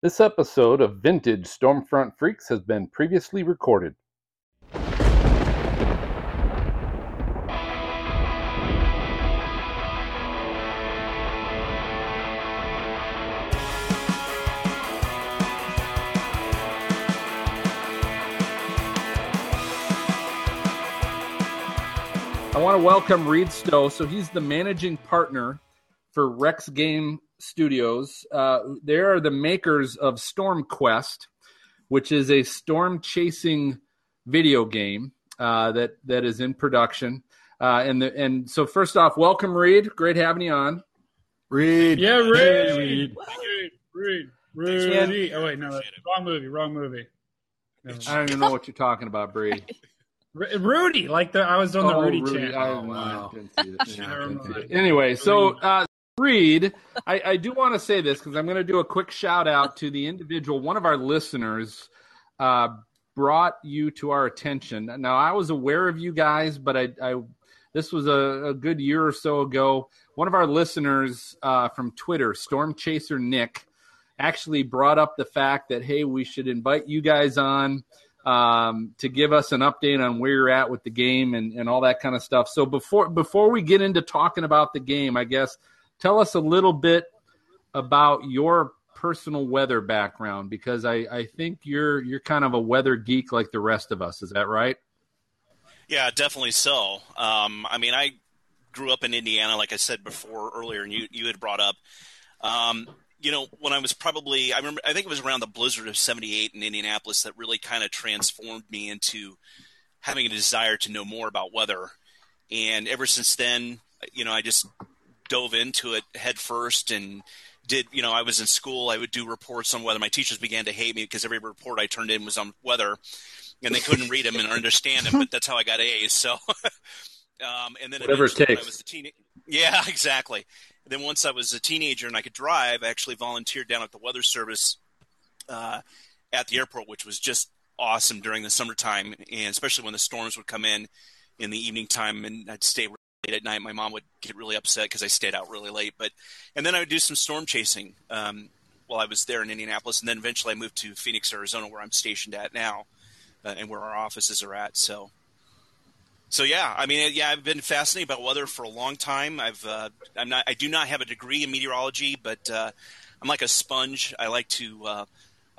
This episode of Vintage Stormfront Freaks has been previously recorded. I want to welcome Reed Stough. So he's the managing partner for Rex Game Studios. Uh, they are the makers of Storm Quest, which is a storm chasing video game uh, that that is in production. Uh, and the, and so first off, welcome Reed. Great having you on. Reed. Yeah, Reed. Hey, Reed. Reed. Reed. Rudy. Oh wait, no, wrong movie. Wrong movie. No. I don't even know what you're talking about, Bree. Rudy, like the I was on the Oh, Rudy, Rudy. channel. Oh, wow. didn't see. Yeah, Never didn't see Anyway, so uh, Reed, I, I do want to say this because I'm going to do a quick shout out to the individual. One of our listeners uh, brought you to our attention. Now, I was aware of you guys, but I, I this was a, a good year or so ago. One of our listeners uh, from Twitter, Storm Chaser Nick, actually brought up the fact that hey, we should invite you guys on um, to give us an update on where you're at with the game and, and all that kind of stuff. So before before we get into talking about the game, I guess tell us a little bit about your personal weather background because I, I think you're you're kind of a weather geek like the rest of us. Is that right? Yeah, definitely so. Um, I mean, I grew up in Indiana, like I said before earlier, and you you had brought up. Um, you know, when I was probably, I remember, I think it was around the blizzard of '78 in Indianapolis that really kind of transformed me into having a desire to know more about weather. And ever since then, you know, I just dove into it head first and did, you know, I was in school, I would do reports on weather. My teachers began to hate me because every report I turned in was on weather and they couldn't read them and understand them, but that's how I got A's. So, um, and then Whatever it takes. I was a teen, yeah, exactly. then once I was a teenager and I could drive, I actually volunteered down at the weather service uh, at the airport, which was just awesome during the summertime, and especially when the storms would come in in the evening time, and I'd stay late at night. My mom would get really upset because I stayed out really late. But and then I would do some storm chasing um, while I was there in Indianapolis, and then eventually I moved to Phoenix, Arizona, where I'm stationed at now, uh, and where our offices are at. So. So yeah, I mean, yeah, I've been fascinated about weather for a long time. I've, uh, I'm not, I do not have a degree in meteorology, but uh, I'm like a sponge. I like to uh,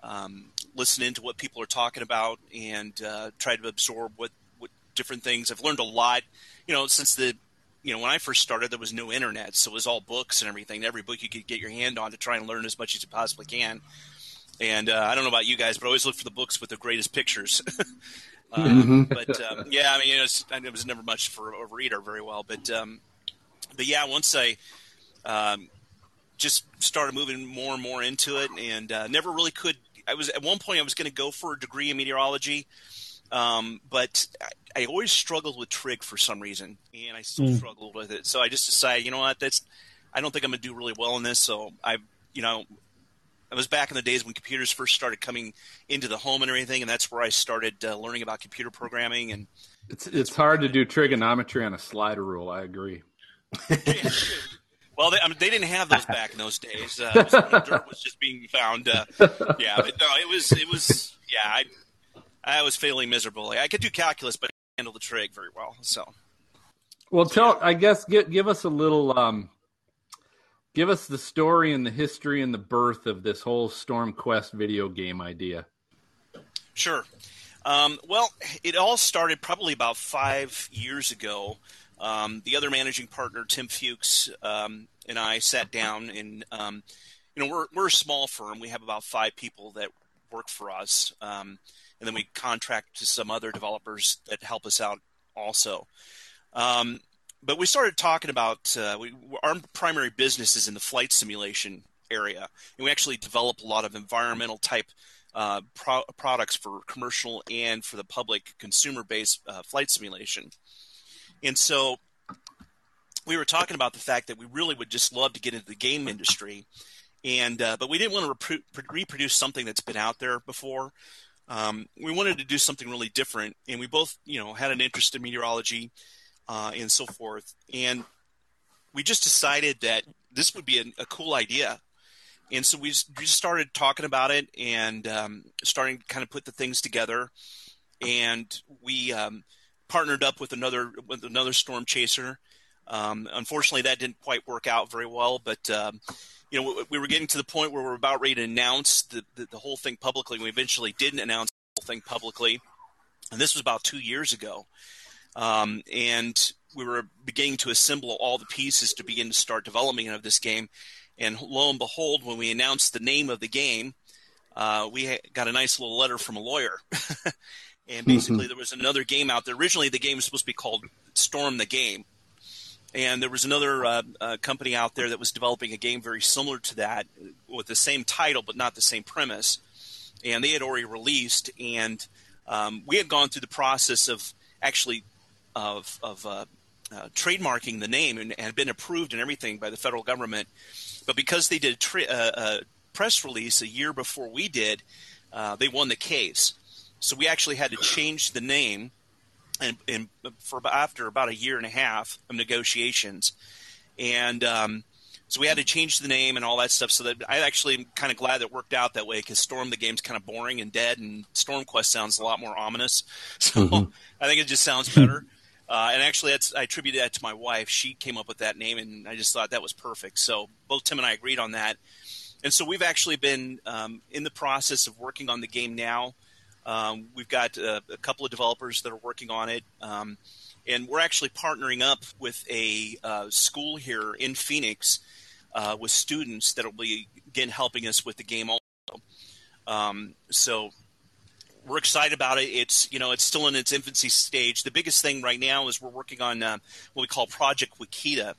um, listen into what people are talking about and uh, try to absorb what, what different things. I've learned a lot, you know, since the, you know, when I first started, there was no internet, so it was all books and everything. Every book you could get your hand on to try and learn as much as you possibly can. And uh, I don't know about you guys, but I always look for the books with the greatest pictures. um, but um, yeah, I mean, it was, it was never much for a reader very well, but um, but yeah, once I um, just started moving more and more into it, and uh, never really could. I was at one point I was going to go for a degree in meteorology, um, but I, I always struggled with trig for some reason, and I still struggled with it. So I just decided, you know what, that's I don't think I'm going to do really well in this. So I, you know, I was back in the days when computers first started coming into the home and everything, and that's where I started uh, learning about computer programming and It's it's hard to do trigonometry on a slider rule. I agree. Well, they, I mean, they didn't have those back in those days. Uh, it was dirt was just being found. Uh, yeah, but no, it was it was yeah. I I was failing miserably. I could do calculus, but I didn't handle the trig very well. So Well, tell I guess give give us a little um, give us the story and the history and the birth of this whole Storm Quest video game idea. Sure. Um, well, it all started probably about five years ago. Um, the other managing partner, Tim Fuchs, um, and I sat down, and um, you know we're we're a small firm. We have about five people that work for us, um, and then we contract to some other developers that help us out also. Um, but we started talking about uh, we, our primary business is in the flight simulation area, and we actually develop a lot of environmental type uh, pro- products for commercial and for the public consumer based uh, flight simulation. And so we were talking about the fact that we really would just love to get into the game industry, and uh, but we didn't want to repro- reproduce something that's been out there before. Um, we wanted to do something really different, and we both, you know, had an interest in meteorology uh, and so forth. And we just decided that this would be a, a cool idea and so we just, started talking about it and um, starting to kind of put the things together. And we um, partnered up with another with another storm chaser. Um, unfortunately, that didn't quite work out very well, but um, you know we were getting to the point where we are about ready to announce the, the, the whole thing publicly. We eventually didn't announce the whole thing publicly, and this was about two years ago. Um, and we were beginning to assemble all the pieces to begin to start development of this game. And lo and behold, when we announced the name of the game, uh, we got a nice little letter from a lawyer. and basically, mm-hmm. there was another game out there. Originally, the game was supposed to be called Storm the Game. And there was another uh, uh, company out there that was developing a game very similar to that with the same title but not the same premise. And they had already released, and um, we had gone through the process of actually of, of uh, uh, trademarking the name and had been approved and everything by the federal government. But because they did a, tra- uh, a press release a year before we did, uh, they won the case. So we actually had to change the name, and, and for after about a year and a half of negotiations, and um, so we had to change the name and all that stuff. So that I actually am kind of glad that it worked out that way because Storm the game's kind of boring and dead, and Storm Quest sounds a lot more ominous. So mm-hmm. I think it just sounds better. Uh, and actually, that's I attribute that to my wife. She came up with that name, and I just thought that was perfect. So both Tim and I agreed on that. And so we've actually been um, in the process of working on the game now. Um, we've got uh, a couple of developers that are working on it, um, and we're actually partnering up with a uh, school here in Phoenix uh, with students that will be again helping us with the game also. Um, so we're excited about it. It's you know it's still in its infancy stage. The biggest thing right now is we're working on uh, what we call Project Wakita,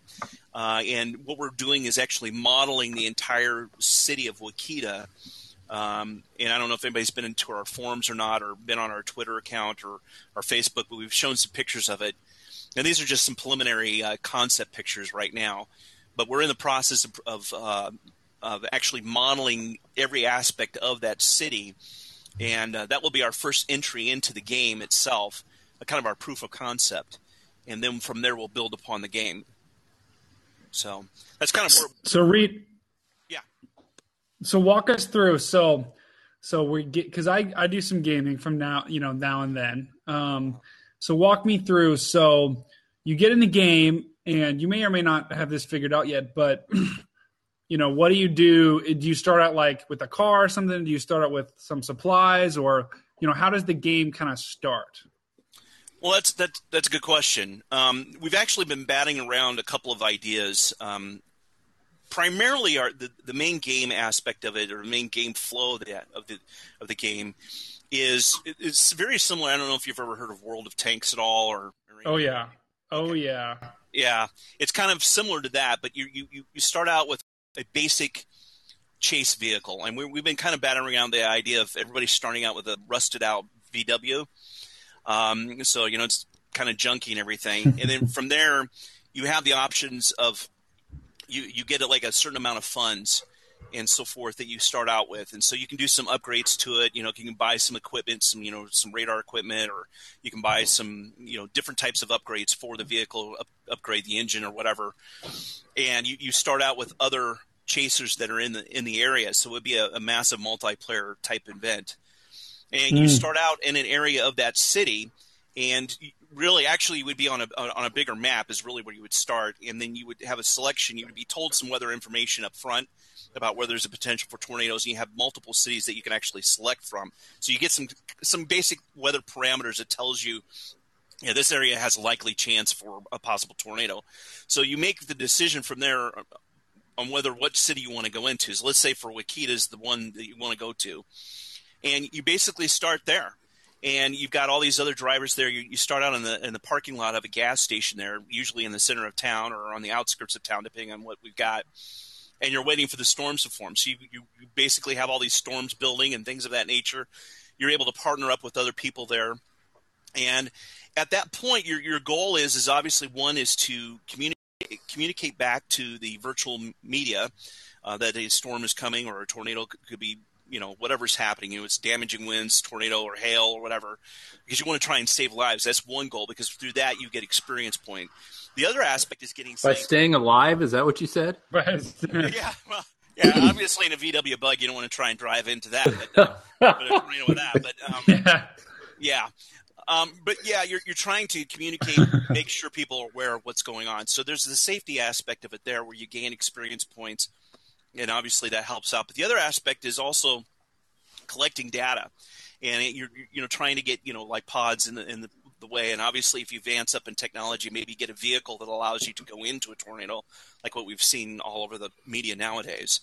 uh, and what we're doing is actually modeling the entire city of Wakita. Um, and I don't know if anybody's been into our forums or not, or been on our Twitter account or our Facebook, but we've shown some pictures of it. And these are just some preliminary uh, concept pictures right now. But we're in the process of, of, uh, of actually modeling every aspect of that city and uh, that will be our first entry into the game itself, kind of our proof of concept, and then from there we'll build upon the game. So that's kind of where. So Reed. So walk us through. So, so we get because I I do some gaming from now you know now and then. Um, so walk me through. So you get in the game and you may or may not have this figured out yet, but you know, what do you do? Do you start out like with a car or something? Do you start out with some supplies, or you know, how does the game kind of start? Well, that's that's that's a good question. Um, we've actually been batting around a couple of ideas. Um, primarily, our the, the main game aspect of it, or the main game flow of the of the, of the game, is it's very similar. I don't know if you've ever heard of World of Tanks at all, or, or oh yeah, oh yeah, yeah. It's kind of similar to that, but you you you start out with a basic chase vehicle, and we, we've been kind of battering around the idea of everybody starting out with a rusted out VW. Um, so you know it's kind of junky and everything, and then from there you have the options of you you get like a certain amount of funds and so forth that you start out with, and so you can do some upgrades to it. You know, you can buy some equipment, some you know some radar equipment, or you can buy some you know different types of upgrades for the vehicle, up, upgrade the engine or whatever. And you, you start out with other chasers that are in the in the area, so it would be a, a massive multiplayer type event. And mm. you start out in an area of that city, and really actually you would be on a on a bigger map is really where you would start and then you would have a selection you would be told some weather information up front about where there's a potential for tornadoes, and you have multiple cities that you can actually select from. So you get some some basic weather parameters that tells you yeah, this area has a likely chance for a possible tornado. So you make the decision from there on whether what city you want to go into. So let's say for Wakita is the one that you want to go to, and you basically start there. And you've got all these other drivers there. You, you start out in the in the parking lot of a gas station there, usually in the center of town or on the outskirts of town, depending on what we've got and you're waiting for the storms to form. So you, you, you basically have all these storms building and things of that nature. You're able to partner up with other people there, and at that point, your your goal is is obviously one is to communicate communicate back to the virtual media uh, that a storm is coming or a tornado could, could be you know whatever's happening. You know, it's damaging winds, tornado, or hail, or whatever, because you want to try and save lives. That's one goal because through that you get experience point. The other aspect is getting by staying alive. Is that what you said? yeah, well, yeah, obviously in a VW bug, you don't want to try and drive into that, but, uh, but you know with that. But um, Yeah. yeah, um, but yeah, you're you're trying to communicate, make sure people are aware of what's going on. So there's the safety aspect of it there, where you gain experience points, and obviously that helps out. But the other aspect is also collecting data, and you're you know trying to get you know like pods in the in the, the way. And obviously, if you advance up in technology, maybe get a vehicle that allows you to go into a tornado, like what we've seen all over the media nowadays.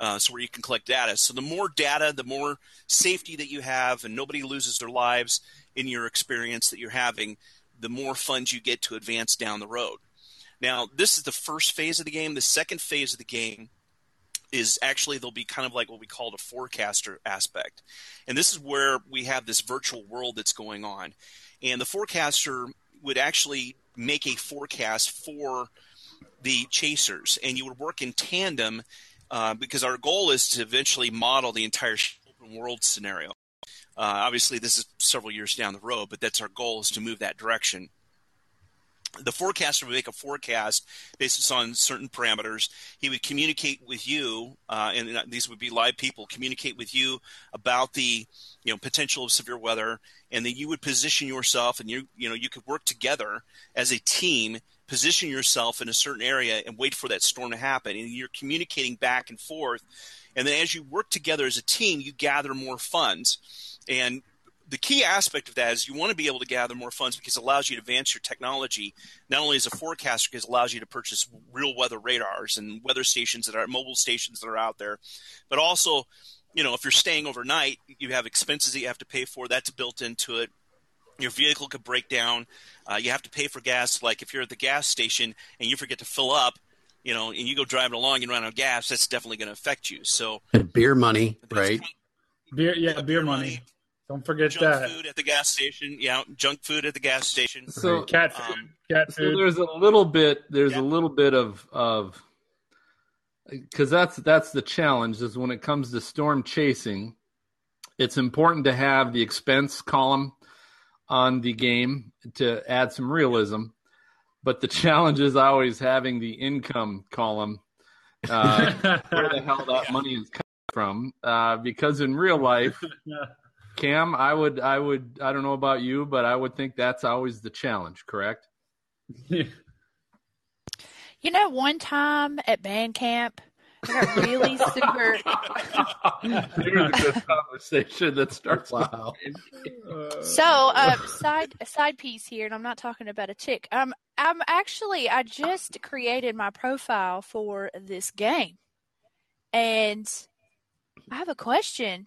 Uh, so where you can collect data. So the more data, the more safety that you have, and nobody loses their lives in your experience that you're having, the more funds you get to advance down the road. Now, this is the first phase of the game. The second phase of the game is actually there'll be kind of like what we call a forecaster aspect. And this is where we have this virtual world that's going on. And the forecaster would actually make a forecast for the chasers, and you would work in tandem uh, because our goal is to eventually model the entire open world scenario. Uh, obviously, this is several years down the road, but that's our goal is to move that direction the forecaster would make a forecast based on certain parameters. He would communicate with you, uh, and these would be live people, communicate with you about the you know potential of severe weather, and then you would position yourself, and you you know you could work together as a team, position yourself in a certain area, and wait for that storm to happen. And you're communicating back and forth, and then as you work together as a team, you gather more funds, and the key aspect of that is you want to be able to gather more funds because it allows you to advance your technology not only as a forecaster because it allows you to purchase real weather radars and weather stations that are mobile stations that are out there but also you know if you're staying overnight you have expenses that you have to pay for that's built into it your vehicle could break down uh, you have to pay for gas like if you're at the gas station and you forget to fill up you know and you go driving along and run out of gas that's definitely going to affect you so And beer money, right? Beer, yeah, Beer beer money. money. Don't forget junk that. food at the gas station yeah junk food at the gas station So, Cat food. Um, cat so there's a little bit. There's Yeah. a little bit of of because that's that's the challenge is when it comes to storm chasing. It's important to have the expense column on the game to add some realism, but the challenge is always having the income column. Uh, where the hell that Yeah. money is coming from? Uh, because in real life, Cam, I would, I would, I don't know about you, but I would think that's always the challenge. Correct? You know, one time at band camp, I got really super. Here's a good conversation that starts. with- Wow. So, uh, side a side piece here, and I'm not talking about a chick. Um, I'm actually I just created my profile for this game, and I have a question.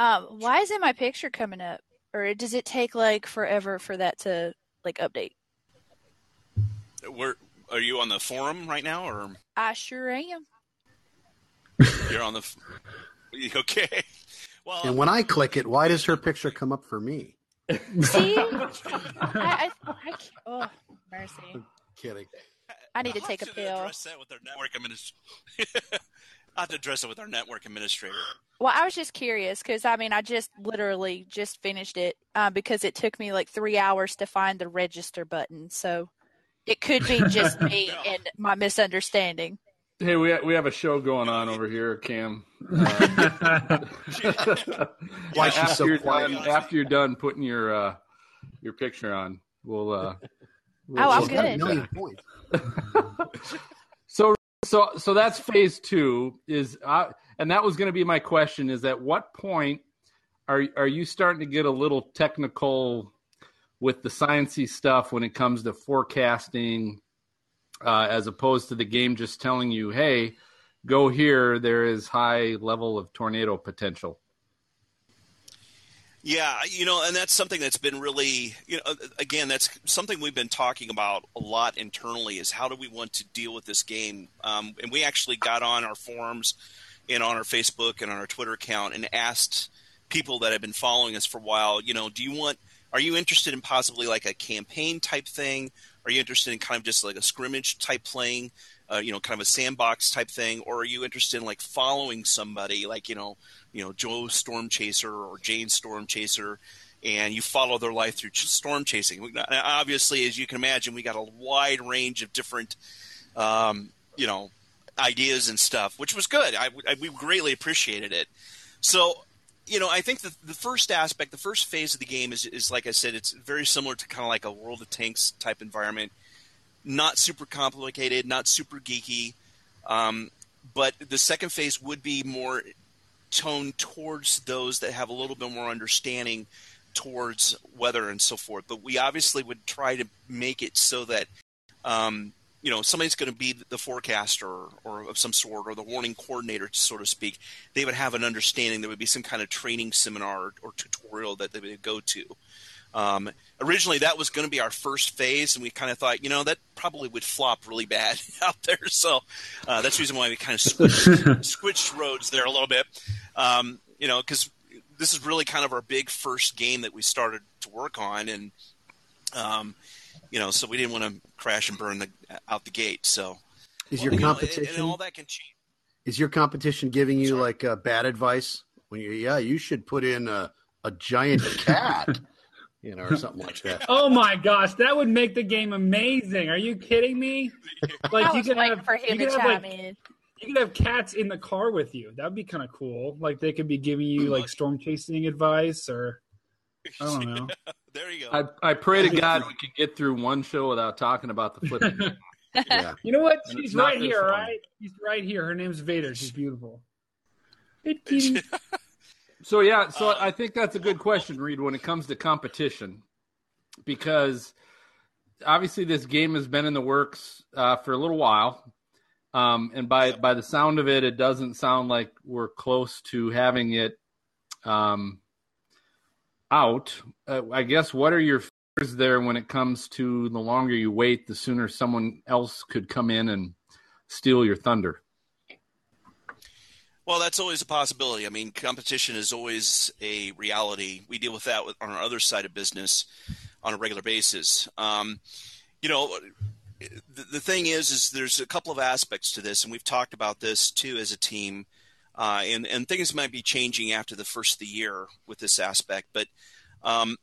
Um, why isn't my picture coming up, or does it take like forever for that to like update? Where are you on the forum right now, or I sure am. you're on the? f- Okay. Well, And when I click it, why does her picture come up for me? See, I, I, I can't, oh mercy. Kidding. I need to I'll take a pill. Address that with our network administrator. I have to address it with our network administrator. Well, I was just curious because I mean, I just literally just finished it uh, because it took me like three hours to find the register button. So it could be just me No. and my misunderstanding. Hey, we we have a show going on over here, Cam. Uh, Why she's so you're quiet. done, after you're done putting your uh, your picture on, we'll. Uh, we'll- Oh, I'm we'll good. Got a million points. So so so that's phase two. Is uh, and that was going to be my question: is at what point are are you starting to get a little technical with the sciencey stuff when it comes to forecasting, uh, as opposed to the game just telling you, "Hey, go here. There is high level of tornado potential." Yeah, you know, and that's something that's been really, you know, again, that's something we've been talking about a lot internally is how do we want to deal with this game? Um, and we actually got on our forums and on our Facebook and on our Twitter account and asked people that have been following us for a while, you know, do you want, are you interested in possibly like a campaign type thing? Are you interested in kind of just like a scrimmage type playing, uh, you know, kind of a sandbox type thing? Or are you interested in like following somebody like, you know, you know Joe Storm Chaser or Jane Storm Chaser, and you follow their life through storm chasing. We- Obviously, as you can imagine, we got a wide range of different, um, you know, ideas and stuff, which was good. I, I, we greatly appreciated it. So, you know, I think the, the first aspect, the first phase of the game is, is like I said, it's very similar to kind of like a World of Tanks type environment. Not super complicated, not super geeky. Um, but the second phase would be more toned towards those that have a little bit more understanding towards weather and so forth. But we obviously would try to make it so that um, you know somebody's going to be the forecaster or, or, of some sort or the warning coordinator so to speak they would have an understanding there would be some kind of training seminar or, or tutorial that they would go to um, originally that was going to be our first phase and we kind of thought you know that probably would flop really bad out there so uh, that's the reason why we kind of switched, switched roads there a little bit um, you know because this is really kind of our big first game that we started to work on and um, you know, so we didn't want to crash and burn the out the gate. So is your competition know, and, and, all that can change? Is your competition giving you Sorry. like uh, bad advice when you yeah you should put in a a giant cat, you know, or something like that? Oh my gosh, that would make the game amazing. Are you kidding me? Like you could have for him you could have, like, You could have cats in the car with you. That would be kind of cool. Like they could be giving you like storm chasing advice or I don't know. there you go. I, I pray to God we can get through one show without talking about the flipping. yeah. You know what? She's right here, fun. right? She's right here. Her name's Vader. She's beautiful. So yeah, so uh, I think that's a good question, Reed, when it comes to competition, because obviously this game has been in the works uh, for a little while. Um, and by by the sound of it, it doesn't sound like we're close to having it um, out, uh, I guess what are your fears there when it comes to the longer you wait, the sooner someone else could come in and steal your thunder? Well, that's always a possibility. I mean, competition is always a reality. We deal with that on our other side of business on a regular basis. Um, you know, the, the, thing is, is there's a couple of aspects to this, and we've talked about this too as a team. Uh, and, and things might be changing after the first of the year with this aspect. But, um,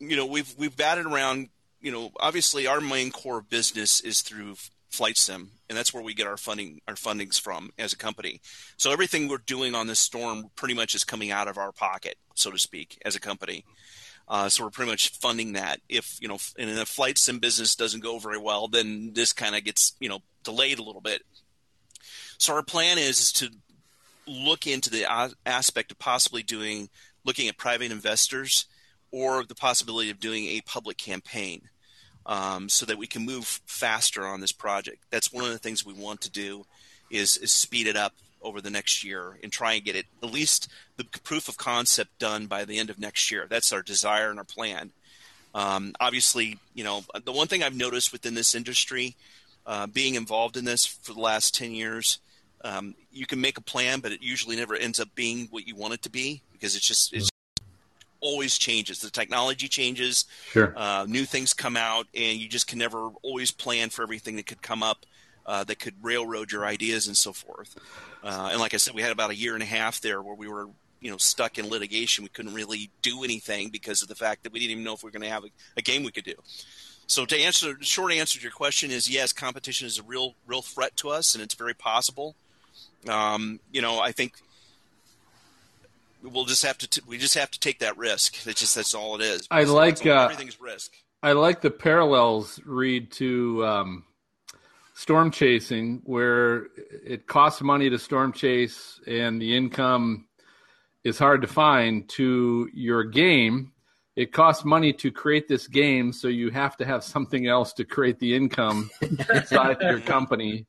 you know, we've, we've batted around, you know, obviously our main core business is through flight sim and that's where we get our funding our fundings from as a company. So everything we're doing on this storm pretty much is coming out of our pocket so to speak as a company. Uh, so we're pretty much funding that. If you know and the flight sim business doesn't go very well then this kind of gets you know delayed a little bit. So our plan is to look into the aspect of possibly doing looking at private investors or the possibility of doing a public campaign um, so that we can move faster on this project. That's one of the things we want to do is, is speed it up over the next year and try and get it at least the proof of concept done by the end of next year. That's our desire and our plan. Um, obviously, you know, the one thing I've noticed within this industry, uh, being involved in this for the last 10 years, um, you can make a plan, but it usually never ends up being what you want it to be because it's just it's always changes. The technology changes, sure. uh, new things come out, and you just can never always plan for everything that could come up. Uh, that could railroad your ideas and so forth. Uh, and like I said, we had about a year and a half there where we were, you know, stuck in litigation. We couldn't really do anything because of the fact that we didn't even know if we were going to have a, a, game we could do. So to answer, the short answer to your question is yes, competition is a real, real threat to us, and it's very possible. Um, you know, I think we'll just have to t- we just have to take that risk. It's just that's all it is. I like uh, everything's risk. I like the parallels Reed to um, storm chasing, where it costs money to storm chase and the income is hard to find. To your game, it costs money to create this game, so you have to have something else to create the income inside your company.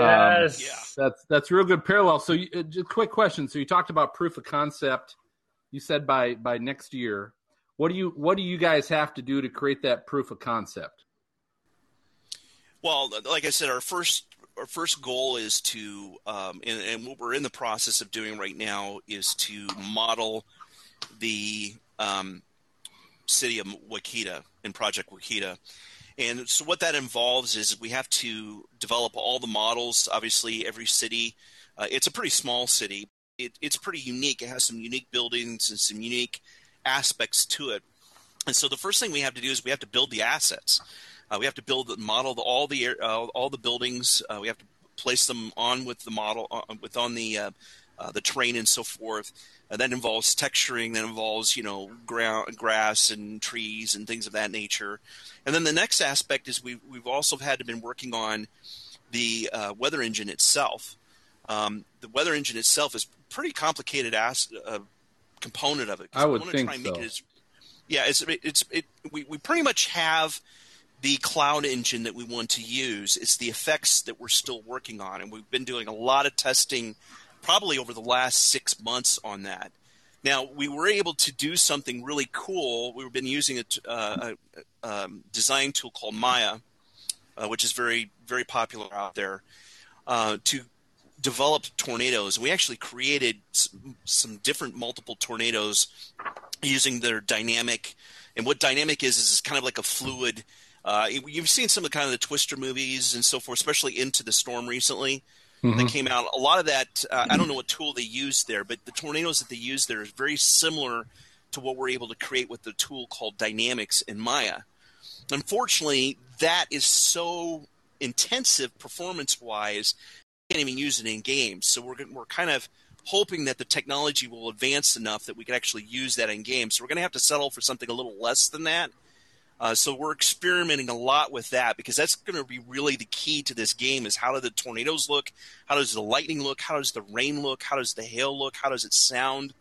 Um, yes, um, that's that's real good parallel. So, you, uh, just quick question. So, you talked about proof of concept. You said by by next year. What do you what do you guys have to do to create that proof of concept? Well, like I said, our first our first goal is to, um, and, and, what we're in the process of doing right now is to model the um, city of Wakita in Project Wakita. And so what that involves is we have to develop all the models. Obviously, every city, uh, it's a pretty small city. It, it's pretty unique. It has some unique buildings and some unique aspects to it. And so the first thing we have to do is we have to build the assets. Uh, we have to build, the model the, all the uh, all the buildings. Uh, we have to place them on with the model, uh, with on the uh, the train and so forth. And that involves texturing, that involves you know ground, grass and trees and things of that nature. And then the next aspect is we we've also had to been working on the uh, weather engine itself. Um, the weather engine itself is pretty complicated as uh, component of it. I would think so. It as, yeah, it's it's it, we we pretty much have the cloud engine that we want to use. It's the effects that we're still working on, and we've been doing a lot of testing, probably over the last six months on that. Now we were able to do something really cool. We've been using a, uh, a, um, design tool called Maya, uh, which is very very popular out there, uh, to develop tornadoes. We actually created some, some, different multiple tornadoes using their dynamic. And what dynamic is is kind of like a fluid. Uh, you've seen some of the kind of the Twister movies and so forth, especially Into the Storm recently. Mm-hmm. That came out. A lot of that, uh, I don't know what tool they used there, but the tornadoes that they used there is very similar to what we're able to create with the tool called Dynamics in Maya. Unfortunately, that is so intensive performance wise, you can't even use it in games. So we're we're kind of hoping that the technology will advance enough that we can actually use that in games. So we're going to have to settle for something a little less than that. Uh, so we're experimenting a lot with that because that's going to be really the key to this game is how do the tornadoes look? How does the lightning look? How does the rain look? How does the hail look? How does it sound?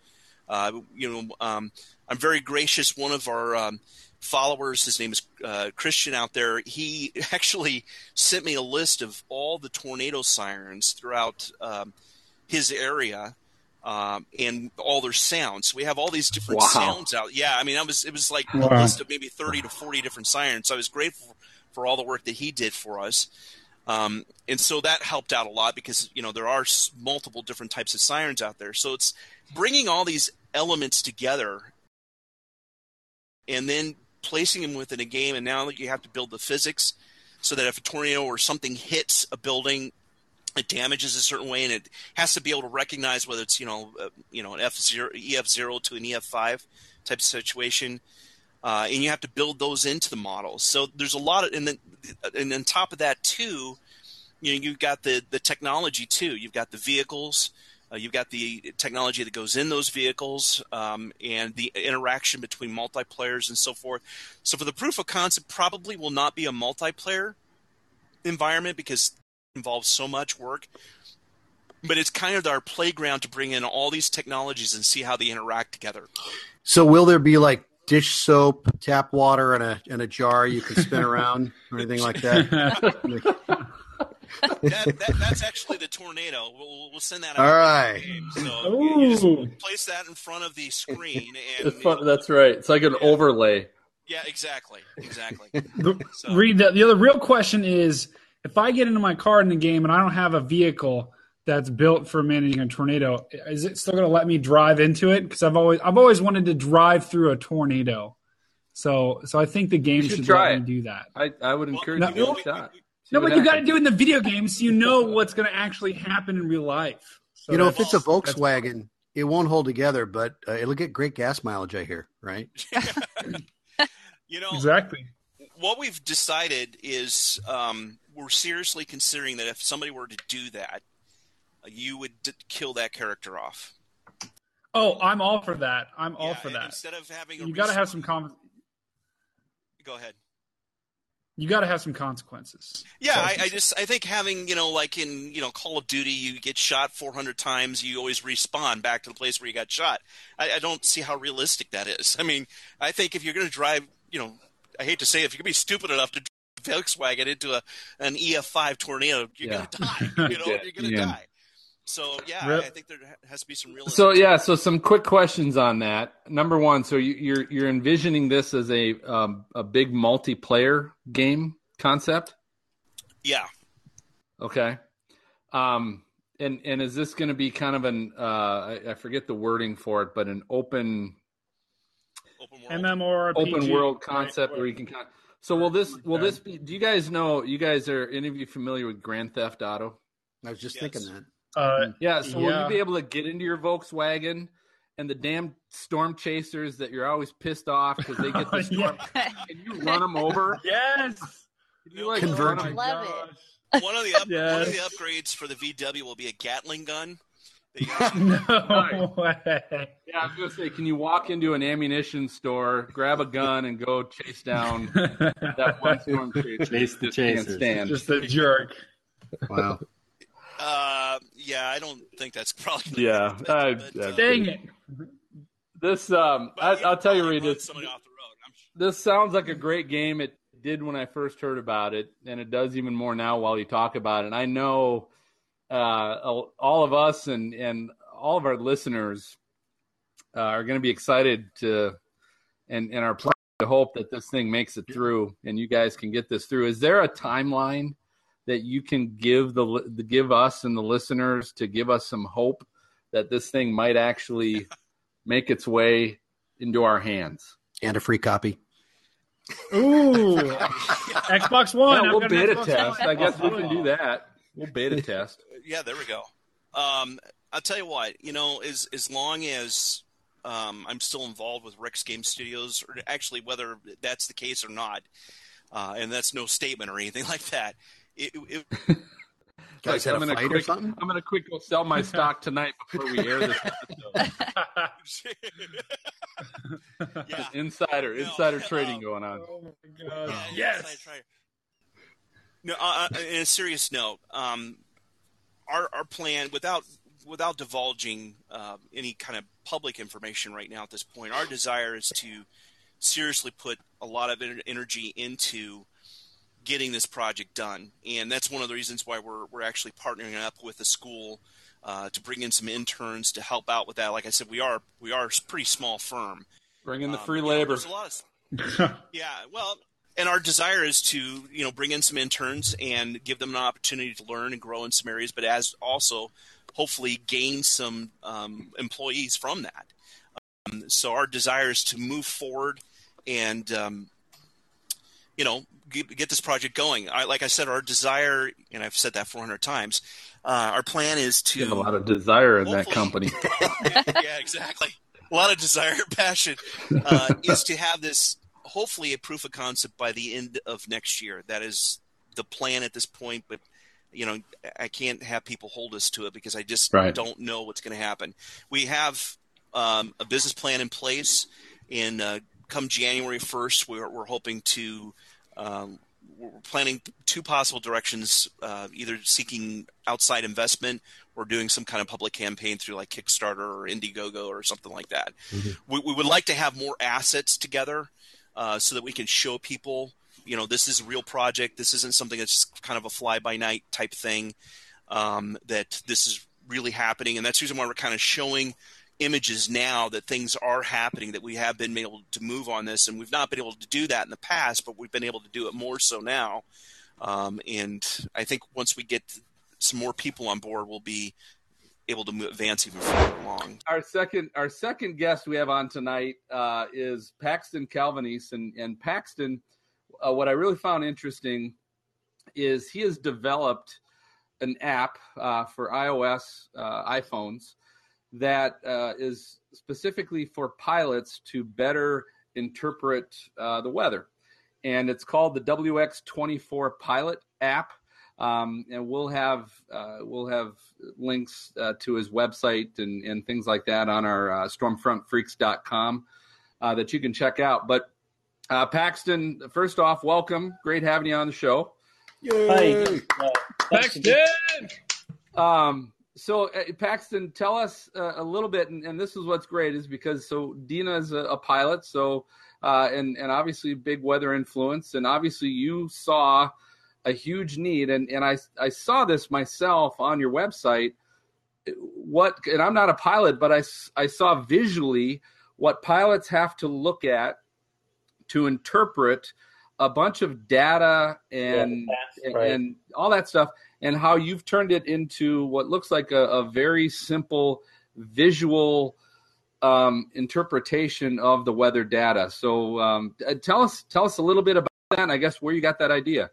Uh, you know, um, I'm very gracious. One of our um, followers. His name is uh, Christian out there. He actually sent me a list of all the tornado sirens throughout um, his area. Um, and all their sounds. So we have all these different wow. sounds out. Yeah, I mean, I was it was like wow. a list of maybe thirty to forty different sirens. So I was grateful for, all the work that he did for us. Um, and so that helped out a lot because you know there are multiple different types of sirens out there. So it's bringing all these elements together, and then placing them within a game, and now you have to build the physics so that if a tornado or something hits a building, it damages a certain way, and it has to be able to recognize whether it's you know uh, you know an F zero EF zero to an EF five type of situation, uh, and you have to build those into the models. So there's a lot of, and then and on top of that too, you know you've got the the technology too. You've got the vehicles. Uh, you've got the technology that goes in those vehicles um, and the interaction between multiplayers and so forth. So for the proof of concept, probably will not be a multiplayer environment because involves so much work. But it's kind of our playground to bring in all these technologies and see how they interact together. So will there be like dish soap, tap water, and a and a jar you can spin around or anything like that? that, that, that's actually the tornado. We'll, we'll send that out. All right. So you, you, just place that in front of the screen. And, fun, that's right. It's like an yeah. overlay. Yeah, exactly. Exactly. so. Reed the, the other real question is if I get into my car in the game and I don't have a vehicle that's built for managing a tornado, is it still going to let me drive into it? Because I've always I've always wanted to drive through a tornado. So so I think the game should, should try let me do that. I, I would encourage well, you to give it a shot. No, but you got to do it in the video games. you know what's going to actually happen in real life. So you know, if it's a Volkswagen, it won't hold together, but uh, it'll get great gas mileage. I hear, right? you know, exactly. What we've decided is um, we're seriously considering that if somebody were to do that, uh, you would d- kill that character off. Oh, I'm all for that. I'm all for that. Instead of having, you got to have some com- Go ahead you got to have some consequences. Yeah, I, I, just I think having you know like in you know Call of Duty, you get shot 400 times, you always respawn back to the place where you got shot. I, I don't see how realistic that is. I mean, I think if you're going to drive, you know, I hate to say, it, if you're going to be stupid enough to drive Volkswagen into a an EF5 tornado, you're yeah. going to die. You know, yeah. you're going to yeah. die. So yeah, Rip. I think there has to be some real. So yeah, so some quick questions on that. Number one, so you, are you're envisioning this as a um, a big multiplayer game concept. Yeah. Okay. Um, and and is this going to be kind of an uh, I, I, forget the wording for it, but an open open world, open world concept right. where you can. Con- so will this will this be? Do you guys know? You guys are any of you familiar with Grand Theft Auto? I was just yes. thinking that. Uh, yeah. So yeah. will you be able to get into your Volkswagen and the damn storm chasers that you're always pissed off because they get the storm? Can you run them over? Yes. Can you like Convert. Love it. One of the up, Yes. one of the upgrades for the VW will be a Gatling gun. That you- no way. Yeah, I was gonna say, can you walk into an ammunition store, grab a gun, and go chase down that one storm chaser? Chase the Just chasers. stand. Just a jerk. Wow. uh, yeah, I don't think that's probably. Yeah, but, I- but, I- uh, Dang it. This, um, I, I'll tell you, Reed, this, somebody off the road. I'm sure. this sounds like a great game. It did when I first heard about it, and it does even more now while you talk about it. And I know uh, all of us and and all of our listeners uh, are going to be excited to and and are planning to hope that this thing makes it through, and you guys can get this through. Is there a timeline that you can give the, the give us and the listeners to give us some hope that this thing might actually make its way into our hands? And a free copy. Ooh. Xbox One. Yeah, we'll got an beta test. One. I guess we can do that. We'll beta test. Yeah, there we go. Um, I'll tell you what, you know, as as long as um, I'm still involved with Rex Game Studios, or actually whether that's the case or not, uh, and that's no statement or anything like that. It, it, Guys Like, I'm gonna quick- I'm gonna quick go sell my stock tonight before we air this episode. yeah. Insider, No, insider um, trading going on. Oh my god. Yeah, Yes. I try- No, uh, uh, in a serious note, um, our our plan without without divulging uh, any kind of public information right now at this point, our desire is to seriously put a lot of energy into getting this project done, and that's one of the reasons why we're we're actually partnering up with the school uh, to bring in some interns to help out with that. Like I said, we are we are a pretty small firm. Bring in the Um, free you know, labor. a lot of yeah, well, and our desire is to you know bring in some interns and give them an opportunity to learn and grow in some areas, but as also hopefully gain some um, employees from that. Um, so our desire is to move forward and um, you know get, get this project going. I, like I said, our desire, and I've said that 400 times. Uh, our plan is to You have a lot of desire in that company. yeah, exactly. A lot of desire, passion uh, is to have this hopefully a proof of concept by the end of next year. That is the plan at this point, but you know I can't have people hold us to it because I just Right. don't know what's going to happen. We have um, a business plan in place, and uh, come January first, we're, we're hoping to. Um, we're planning two possible directions: uh, either seeking outside investment or doing some kind of public campaign through like Kickstarter or Indiegogo or something like that. We, we would like to have more assets together uh, so that we can show people, you know, this is a real project. This isn't something that's just kind of a fly by night type thing. Um, that this is really happening, and that's the reason why we're kind of showing images now that things are happening. That we have been able to move on this, and we've not been able to do that in the past, but we've been able to do it more so now. Um, and I think once we get some more people on board, we'll be able to move, advance even further along. our second our second guest we have on tonight uh, is Paxton Calvenese, and and Paxton. Uh, what I really found interesting is he has developed an app uh, for iOS uh, iPhones that uh, is specifically for pilots to better interpret uh, the weather, and it's called the WX24 Pilot app. Um, and we'll have uh, we'll have links uh, to his website and, and things like that on our uh, stormfrontfreaks.com uh, that you can check out. But uh, Paxton, first off, welcome. Great having you on the show. Hi. Uh, thanks for Paxton! Um, so uh, Paxton, tell us uh, a little bit, and, and this is what's great is because so Dina is a, a pilot, so uh, and and obviously big weather influence, and obviously you saw a huge need, and and I I saw this myself on your website. What and I'm not a pilot, but I I saw visually what pilots have to look at to interpret a bunch of data and and, right. and all that stuff, and how you've turned it into what looks like a, a very simple visual um, interpretation of the weather data. So um, tell us tell us a little bit about that. And I guess where you got that idea.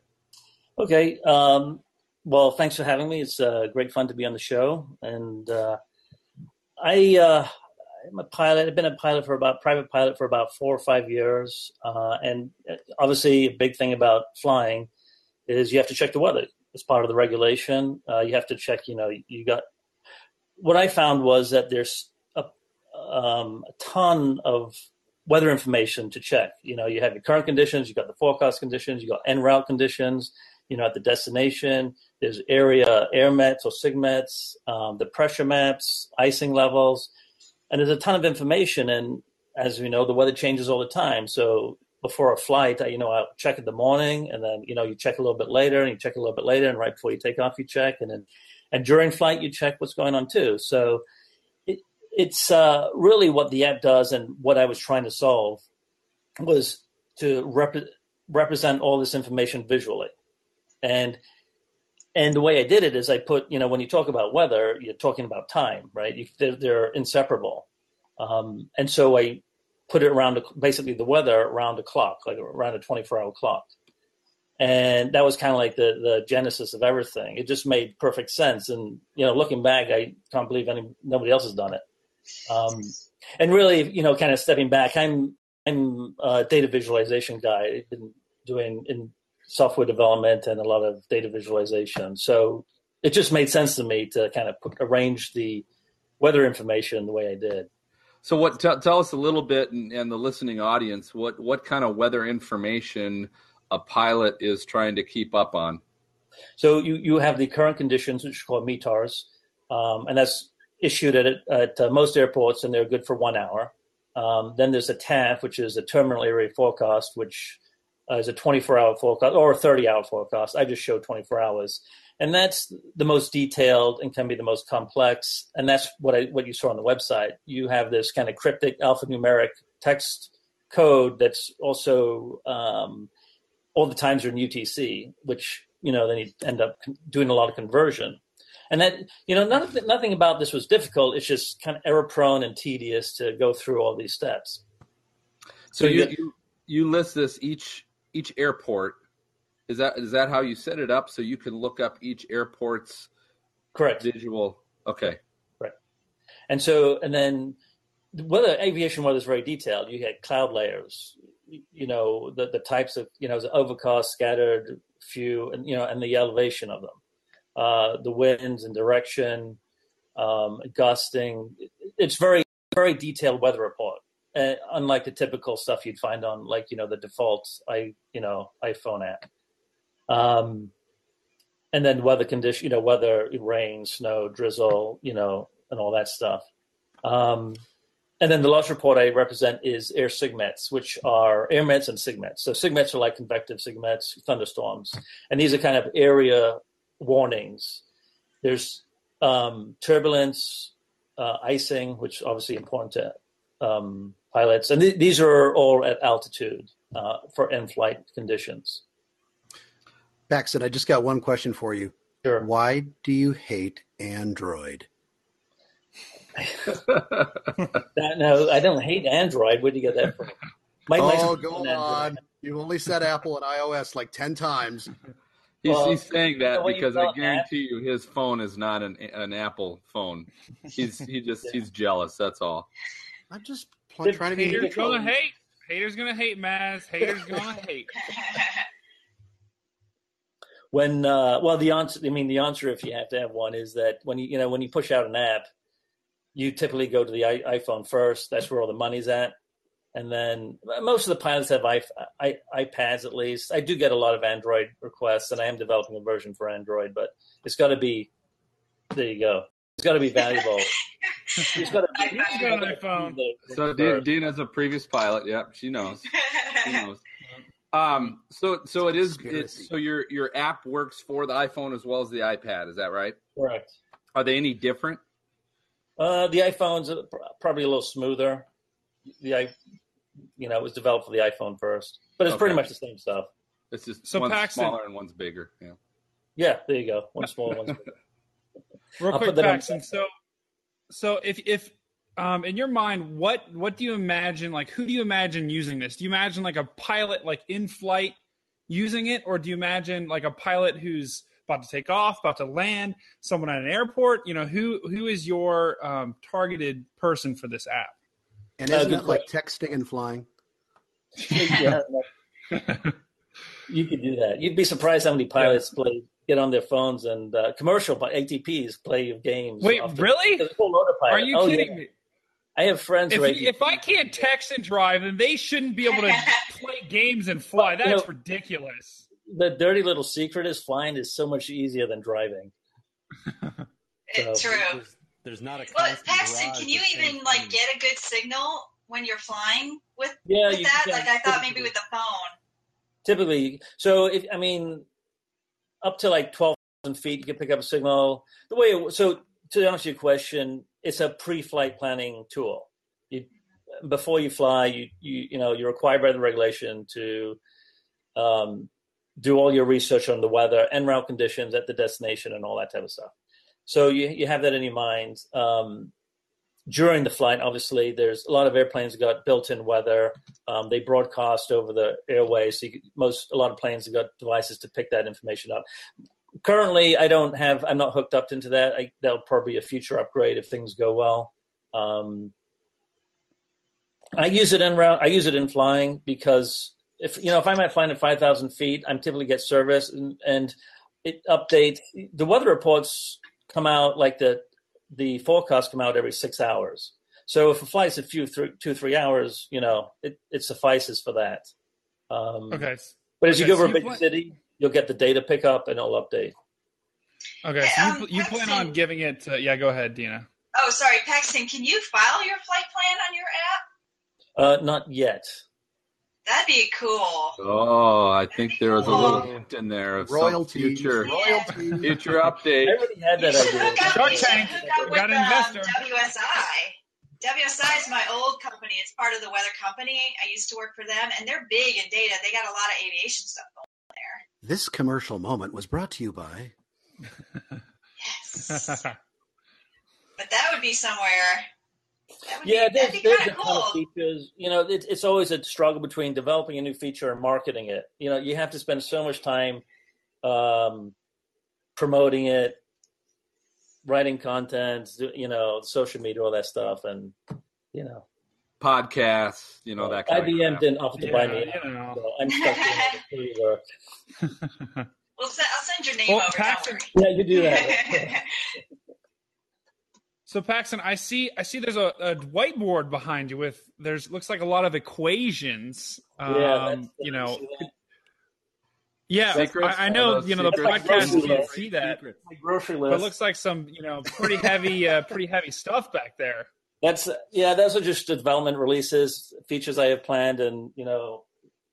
Okay. Um, well, thanks for having me. It's uh, great fun to be on the show. And uh, I, uh, I'm a pilot. I've been a pilot for about private pilot for about four or five years. Uh, and obviously, a big thing about flying is you have to check the weather. It's part of the regulation. Uh, you have to check. You know, you got. What I found was that there's a, um, a ton of weather information to check. You know, you have your current conditions, you got the forecast conditions, you got en route conditions. You know, at the destination, there's area AIRMETs or sigmets, um, the pressure maps, icing levels, and there's a ton of information. And as we know, the weather changes all the time. So before a flight, you know, I'll check in the morning, and then you know you check a little bit later, and you check a little bit later, and right before you take off, you check, and then and during flight, you check what's going on too. So it's uh, really what the app does, and what I was trying to solve was to rep- represent all this information visually, and and the way I did it is I put you know when you talk about weather, you're talking about time, right? You, they're, they're, inseparable, um, and so I put it around basically the weather around the clock, like around a 24 hour clock. And that was kind of like the, the genesis of everything. It just made perfect sense. And, you know, looking back, I can't believe any, nobody else has done it. Um, and really, you know, kind of stepping back, I'm I'm a data visualization guy. I've been doing in software development and a lot of data visualization. So it just made sense to me to kind of put, arrange the weather information the way I did. So, what t- tell us a little bit, and, and the listening audience, what what kind of weather information a pilot is trying to keep up on? So you you have the current conditions, which are called METARs, um, and that's issued at, at uh, most airports, and they're good for one hour. Um, then there's a TAF, which is a terminal area forecast, which uh, is a 24 hour forecast or a 30 hour forecast. I just show 24 hours. And that's the most detailed and can be the most complex. And that's what I, what you saw on the website. You have this kind of cryptic alphanumeric text code that's also um, all the times are in UTC, which, you know, then you end up doing a lot of conversion and that you know nothing nothing about this was difficult it's just kind of error prone and tedious to go through all these steps so, so you, you you list this each each airport. Is that is that how you set it up so you can look up each airport's correct. visual? Okay. Right. And so and then weather aviation weather is very detailed. You get cloud layers you know the the types of you know the overcast scattered few and you know and the elevation of them. Uh, the winds and direction, um, gusting. It's very very detailed weather report, uh, unlike the typical stuff you'd find on like you know the default i you know iPhone app. Um, and then weather condition, you know, weather, rain, snow, drizzle, you know, and all that stuff. Um, and then the last report I represent is air sigmets, which are AIRMETs and sigmets. So sigmets are like convective sigmets, thunderstorms, and these are kind of area warnings. There's um, turbulence, uh, icing, which obviously important to um, pilots, and th- these are all at altitude uh, for in-flight conditions. Paxton, I just got one question for you. Sure. Why do you hate Android? no, I don't hate Android. Where do you get that from? My oh, go on. on. You've only said Apple and iOS like 10 times. He's, well, he's saying that because I guarantee you his phone is not an an Apple phone. He's he just yeah. he's jealous. That's all. I'm just pl- trying to be. Haters gonna hate. Haters gonna hate. Maz. Haters gonna hate. When uh, well, the answer. I mean, the answer, if you have to have one, is that when you you know when you push out an app, you typically go to the iPhone first. That's where all the money's at. And then most of the pilots have I, I, iPads at least. I do get a lot of Android requests, and I am developing a version for Android, but it's got to be. There you go. It's got to be valuable. it's got to be. got an iPhone. So Dean, Dean, a previous pilot, Yep, she knows. She knows. Um, so so it is. It's, so your your app works for the iPhone as well as the iPad. Is that right? Correct. Are they any different? Uh, the iPhone's probably a little smoother. The i, you know, it was developed for the iPhone first, but it's okay. pretty much the same stuff. It's just so one's Paxton, smaller and one's bigger. Yeah. Yeah, there you go. One's smaller, one's bigger. Real I'll quick, Paxton. So, so if if um, in your mind, what what do you imagine? Like, who do you imagine using this? Do you imagine like a pilot, like in flight, using it, or do you imagine like a pilot who's about to take off, about to land, someone at an airport? You know, who who is your um, targeted person for this app? And isn't uh, it like texting and flying? yeah, you could do that. You'd be surprised how many pilots yeah. play get on their phones and uh, commercial by ATPs play your games. Wait, off the- really? the full autopilot. Are you Oh, kidding yeah. me? I have friends If, who if I can't text and drive, then they shouldn't be able to play games and fly. Well, you That's know- ridiculous. the dirty little secret is flying is so much easier than driving. It's So- true. There's, there's not a Well, Paxton, can you even things like being- get a good signal when you're flying with, Yeah, with you that? can. Like I thought maybe with the phone. typically so if i mean up to like 12000 feet you can pick up a signal. The way it, so to answer your question it's a pre-flight planning tool. You before you fly you you you know you're required by the regulation to um, do all your research on the weather and route conditions at the destination and all that type of stuff. So you you have that in your mind. Um, during the flight obviously there's a lot of airplanes got built-in weather um, they broadcast over the airways. So could- most a lot of planes have got devices to pick that information up. Currently, I don't have. I'm not hooked up into that. I, that'll probably be a future upgrade if things go well. Um, I use it in route. I use it in flying because if you know if I'm at flying at 5,000 feet, I'm typically get service and, and it updates. The weather reports come out like the the forecasts come out every six hours. So if a flight's a few th- two three hours, you know, it, it suffices for that. Um, Okay. But as you Okay, go over so a big plan- city, you'll get the data pickup and it'll update. Okay. So Um, you, you plan on giving it? Uh, yeah. Go ahead, Dina. Oh, sorry, Paxton. Can you file your flight plan on your app? Uh, not yet. That'd be cool. Oh, I think there was a little hint in there of some Royalties. future Royalties. future I update. already had that should idea. hook up, Shark you should Tank. hook We up with got an um. WSI. WSI is my old company. It's part of the weather company. I used to work for them, and they're big in data. They got a lot of aviation stuff going on there. This commercial moment was brought to you by. Yes. but that would be somewhere. That would Yeah, be, there's, there's a of ton of cool. features. You know, it, it's always a struggle between developing a new feature and marketing it. You know, you have to spend so much time um, promoting it, writing content, you know, social media, all that stuff, and you know, Podcasts, you know that kind IBM of crap. didn't offer to buy me. Yeah, you know. So I'm stuck doing the work. Well, se- I'll send your name Well, over. Paxton- Don't Yeah, you do that. So Paxton, I see I see there's a, a whiteboard behind you with there's looks like a lot of equations. Um, yeah, that's, you know, yeah, Secrets? I, I know those you know the secrets? podcast Secrets. can't see that, Secrets. my grocery but list. it looks like some you know pretty heavy uh, pretty heavy stuff back there. That's yeah. Those are just the development releases, features I have planned, and you know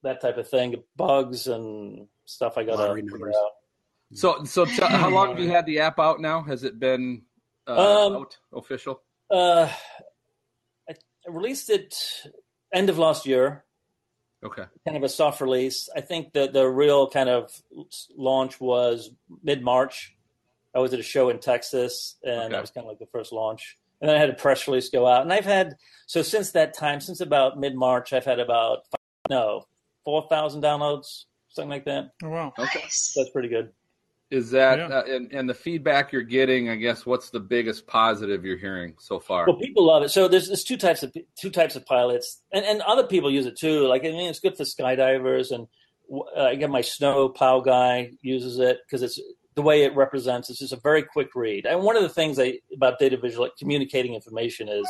that type of thing, bugs and stuff I got to Lottery figure out. So, so t- how long have you had the app out now? Has it been uh, Um, out official? Uh, I I released it end of last year, Okay. kind of a soft release. I think the the real kind of launch was mid March. I was at a show in Texas, and Okay. that was kind of like the first launch. And then I had a press release go out, and I've had so since that time, since about mid March, I've had about no four thousand downloads, something like that. Oh wow! nice. That's pretty good. Is that Yeah. uh, and, and the feedback you're getting? I guess what's the biggest positive you're hearing so far? Well, people love it. So there's, there's two types of two types of pilots, and, and other people use it too. Like I mean, it's good for skydivers, and uh, I get my snow plow guy uses it because it's the way it represents. It's just a very quick read. And one of the things I, about data visual like communicating information is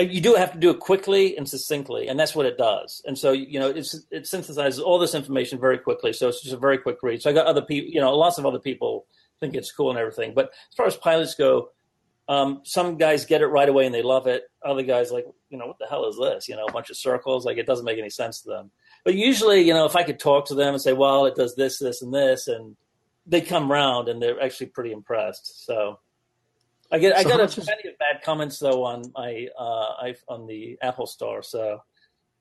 you do have to do it quickly and succinctly, and that's what it does. And so you know, it's it synthesizes all this information very quickly. So it's just a very quick read. So I got other people, you know, lots of other people think it's cool and everything. But as far as pilots go, um, some guys get it right away and they love it. Other guys like, you know, what the hell is this? You know, a bunch of circles. Like it doesn't make any sense to them. But usually, you know, if I could talk to them and say, well, it does this, this, and this, and they come round and they're actually pretty impressed. So I get, I So got a is- plenty of bad comments though on my, uh, I, on the Apple Store. So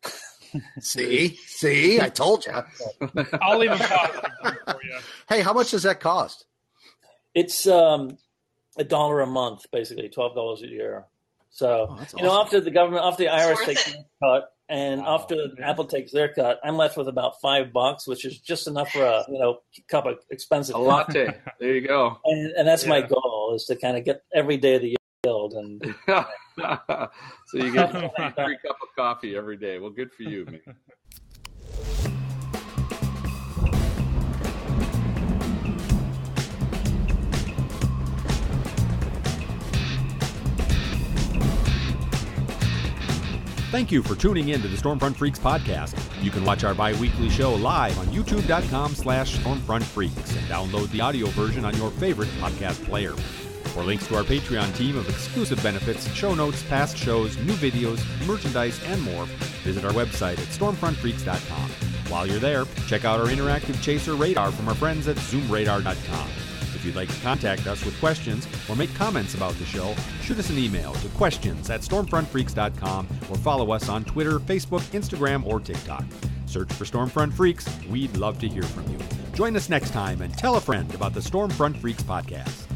See, see, I told you. I'll leave a positive for you. Hey, how much does that cost? it's um, a dollar a month, basically twelve dollars a year. So Oh, that's you know, after the government, after the IRS worth takes it. cut, and Wow. after Yeah. Apple takes their cut, I'm left with about five bucks, which is just enough for a you know cup of expensive a latte. There you go. And, and that's my goal is to kind of get every day of the year filled. And so you get a free cup of coffee every day. Well, good for you, man. Thank you for tuning in to the Stormfront Freaks podcast. You can watch our bi-weekly show live on youtube.com slash stormfrontfreaks and download the audio version on your favorite podcast player. For links to our Patreon team of exclusive benefits, show notes, past shows, new videos, merchandise, and more, visit our website at stormfrontfreaks.com. While you're there, check out our interactive chaser radar from our friends at zoomradar.com. If you'd like to contact us with questions or make comments about the show, shoot us an email to questions at stormfrontfreaks.com or follow us on Twitter, Facebook, Instagram, or TikTok. Search for Stormfront Freaks. We'd love to hear from you. Join us next time and tell a friend about the Stormfront Freaks podcast.